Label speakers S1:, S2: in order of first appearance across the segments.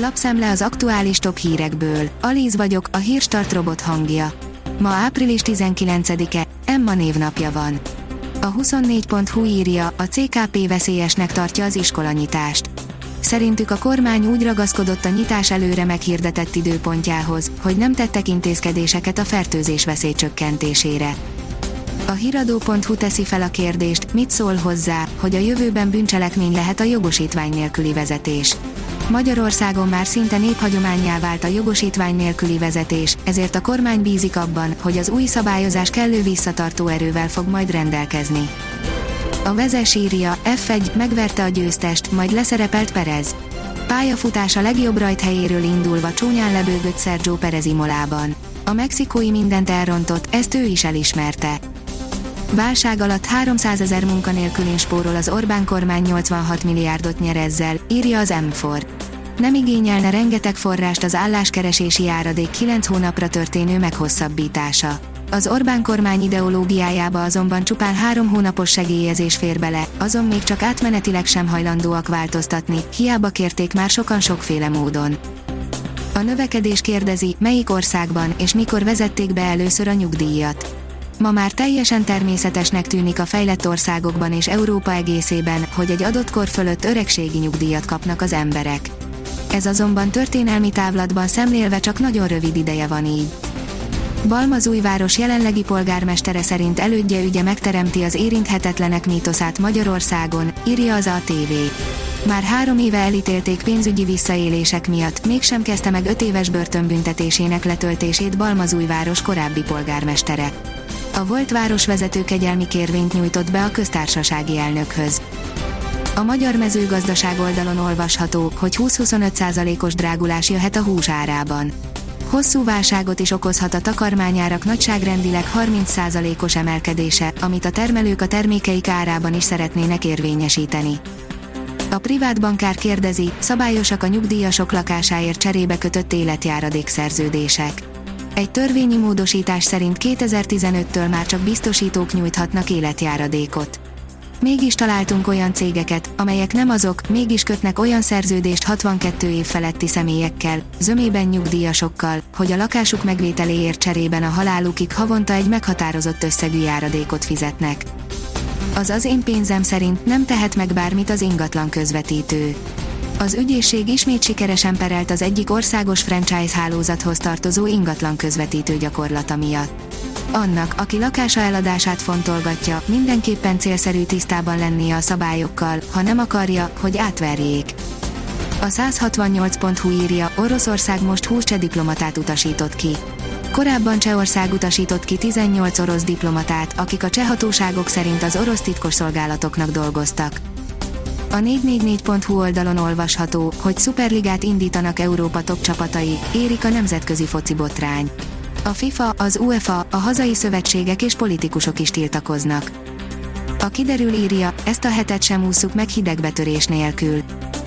S1: Lapszemle az aktuális top hírekből. Alíz vagyok, a hírstart robot hangja. Ma április 19-e, Emma névnapja van. A 24.hu írja, a CKP veszélyesnek tartja az iskolanyitást. Szerintük a kormány úgy ragaszkodott a nyitás előre meghirdetett időpontjához, hogy nem tettek intézkedéseket a fertőzés veszély csökkentésére. A hiradó.hu teszi fel a kérdést, mit szól hozzá, hogy a jövőben bűncselekmény lehet a jogosítvány nélküli vezetés. Magyarországon már szinte néphagyományá vált a jogosítvány nélküli vezetés, ezért a kormány bízik abban, hogy az új szabályozás kellő visszatartó erővel fog majd rendelkezni. A vezes írja, F1 megverte a győztest, majd leszerepelt Perez. Pályafutása legjobb rajthelyéről indulva csúnyán lebőgött Sergio Perez Imolában. A mexikói mindent elrontott, ezt ő is elismerte. Válság alatt 300 ezer munkanélkülén spórol az Orbán kormány 86 milliárdot nyer ezzel, írja az M4. Nem igényelne rengeteg forrást az álláskeresési járadék 9 hónapra történő meghosszabbítása. Az Orbán kormány ideológiájába azonban csupán három hónapos segélyezés fér bele, azon még csak átmenetileg sem hajlandóak változtatni, hiába kérték már sokan sokféle módon. A növekedés kérdezi, melyik országban és mikor vezették be először a nyugdíjat. Ma már teljesen természetesnek tűnik a fejlett országokban és Európa egészében, hogy egy adott kor fölött öregségi nyugdíjat kapnak az emberek. Ez azonban történelmi távlatban szemlélve csak nagyon rövid ideje van így. Balmazújváros jelenlegi polgármestere szerint elődje ügye megteremti az érinthetetlenek mítoszát Magyarországon, írja az ATV. Már három éve elítélték pénzügyi visszaélések miatt, mégsem kezdte meg öt éves börtönbüntetésének letöltését Balmazújváros korábbi polgármestere. A volt városvezető kegyelmi kérvényt nyújtott be a köztársasági elnökhöz. A magyar mezőgazdaság oldalon olvasható, hogy 20-25%-os drágulás jöhet a hús árában. Hosszú válságot is okozhat a takarmányárak nagyságrendileg 30%-os emelkedése, amit a termelők a termékeik árában is szeretnének érvényesíteni. A privát bankár kérdezi, szabályosak a nyugdíjasok lakásáért cserébe kötött életjáradék szerződések. Egy törvényi módosítás szerint 2015-től már csak biztosítók nyújthatnak életjáradékot. Mégis találtunk olyan cégeket, amelyek nem azok, mégis kötnek olyan szerződést 62 év feletti személyekkel, zömében nyugdíjasokkal, hogy a lakásuk megvételéért cserében a halálukig havonta egy meghatározott összegű járadékot fizetnek. Az az én pénzem szerint nem tehet meg bármit az ingatlan közvetítő. Az ügyészség ismét sikeresen perelt az egyik országos franchise hálózathoz tartozó ingatlan közvetítő gyakorlata miatt. Annak, aki lakása eladását fontolgatja, mindenképpen célszerű tisztában lennie a szabályokkal, ha nem akarja, hogy átverjék. A 168.hu írja, Oroszország most 20 cseh diplomatát utasított ki. Korábban Csehország utasított ki 18 orosz diplomatát, akik a cseh hatóságok szerint az orosz titkosszolgálatoknak dolgoztak. A 444.hu oldalon olvasható, hogy szuperligát indítanak Európa top csapatai, érik a nemzetközi foci botrány. A FIFA, az UEFA, a hazai szövetségek és politikusok is tiltakoznak. A kiderül írja, ezt a hetet sem ússzuk meg hidegbetörés nélkül.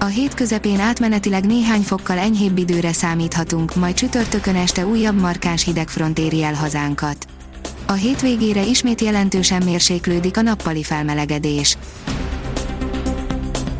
S1: A hét közepén átmenetileg néhány fokkal enyhébb időre számíthatunk, majd csütörtökön este újabb markáns hidegfront éri el hazánkat. A hétvégére ismét jelentősen mérséklődik a nappali felmelegedés.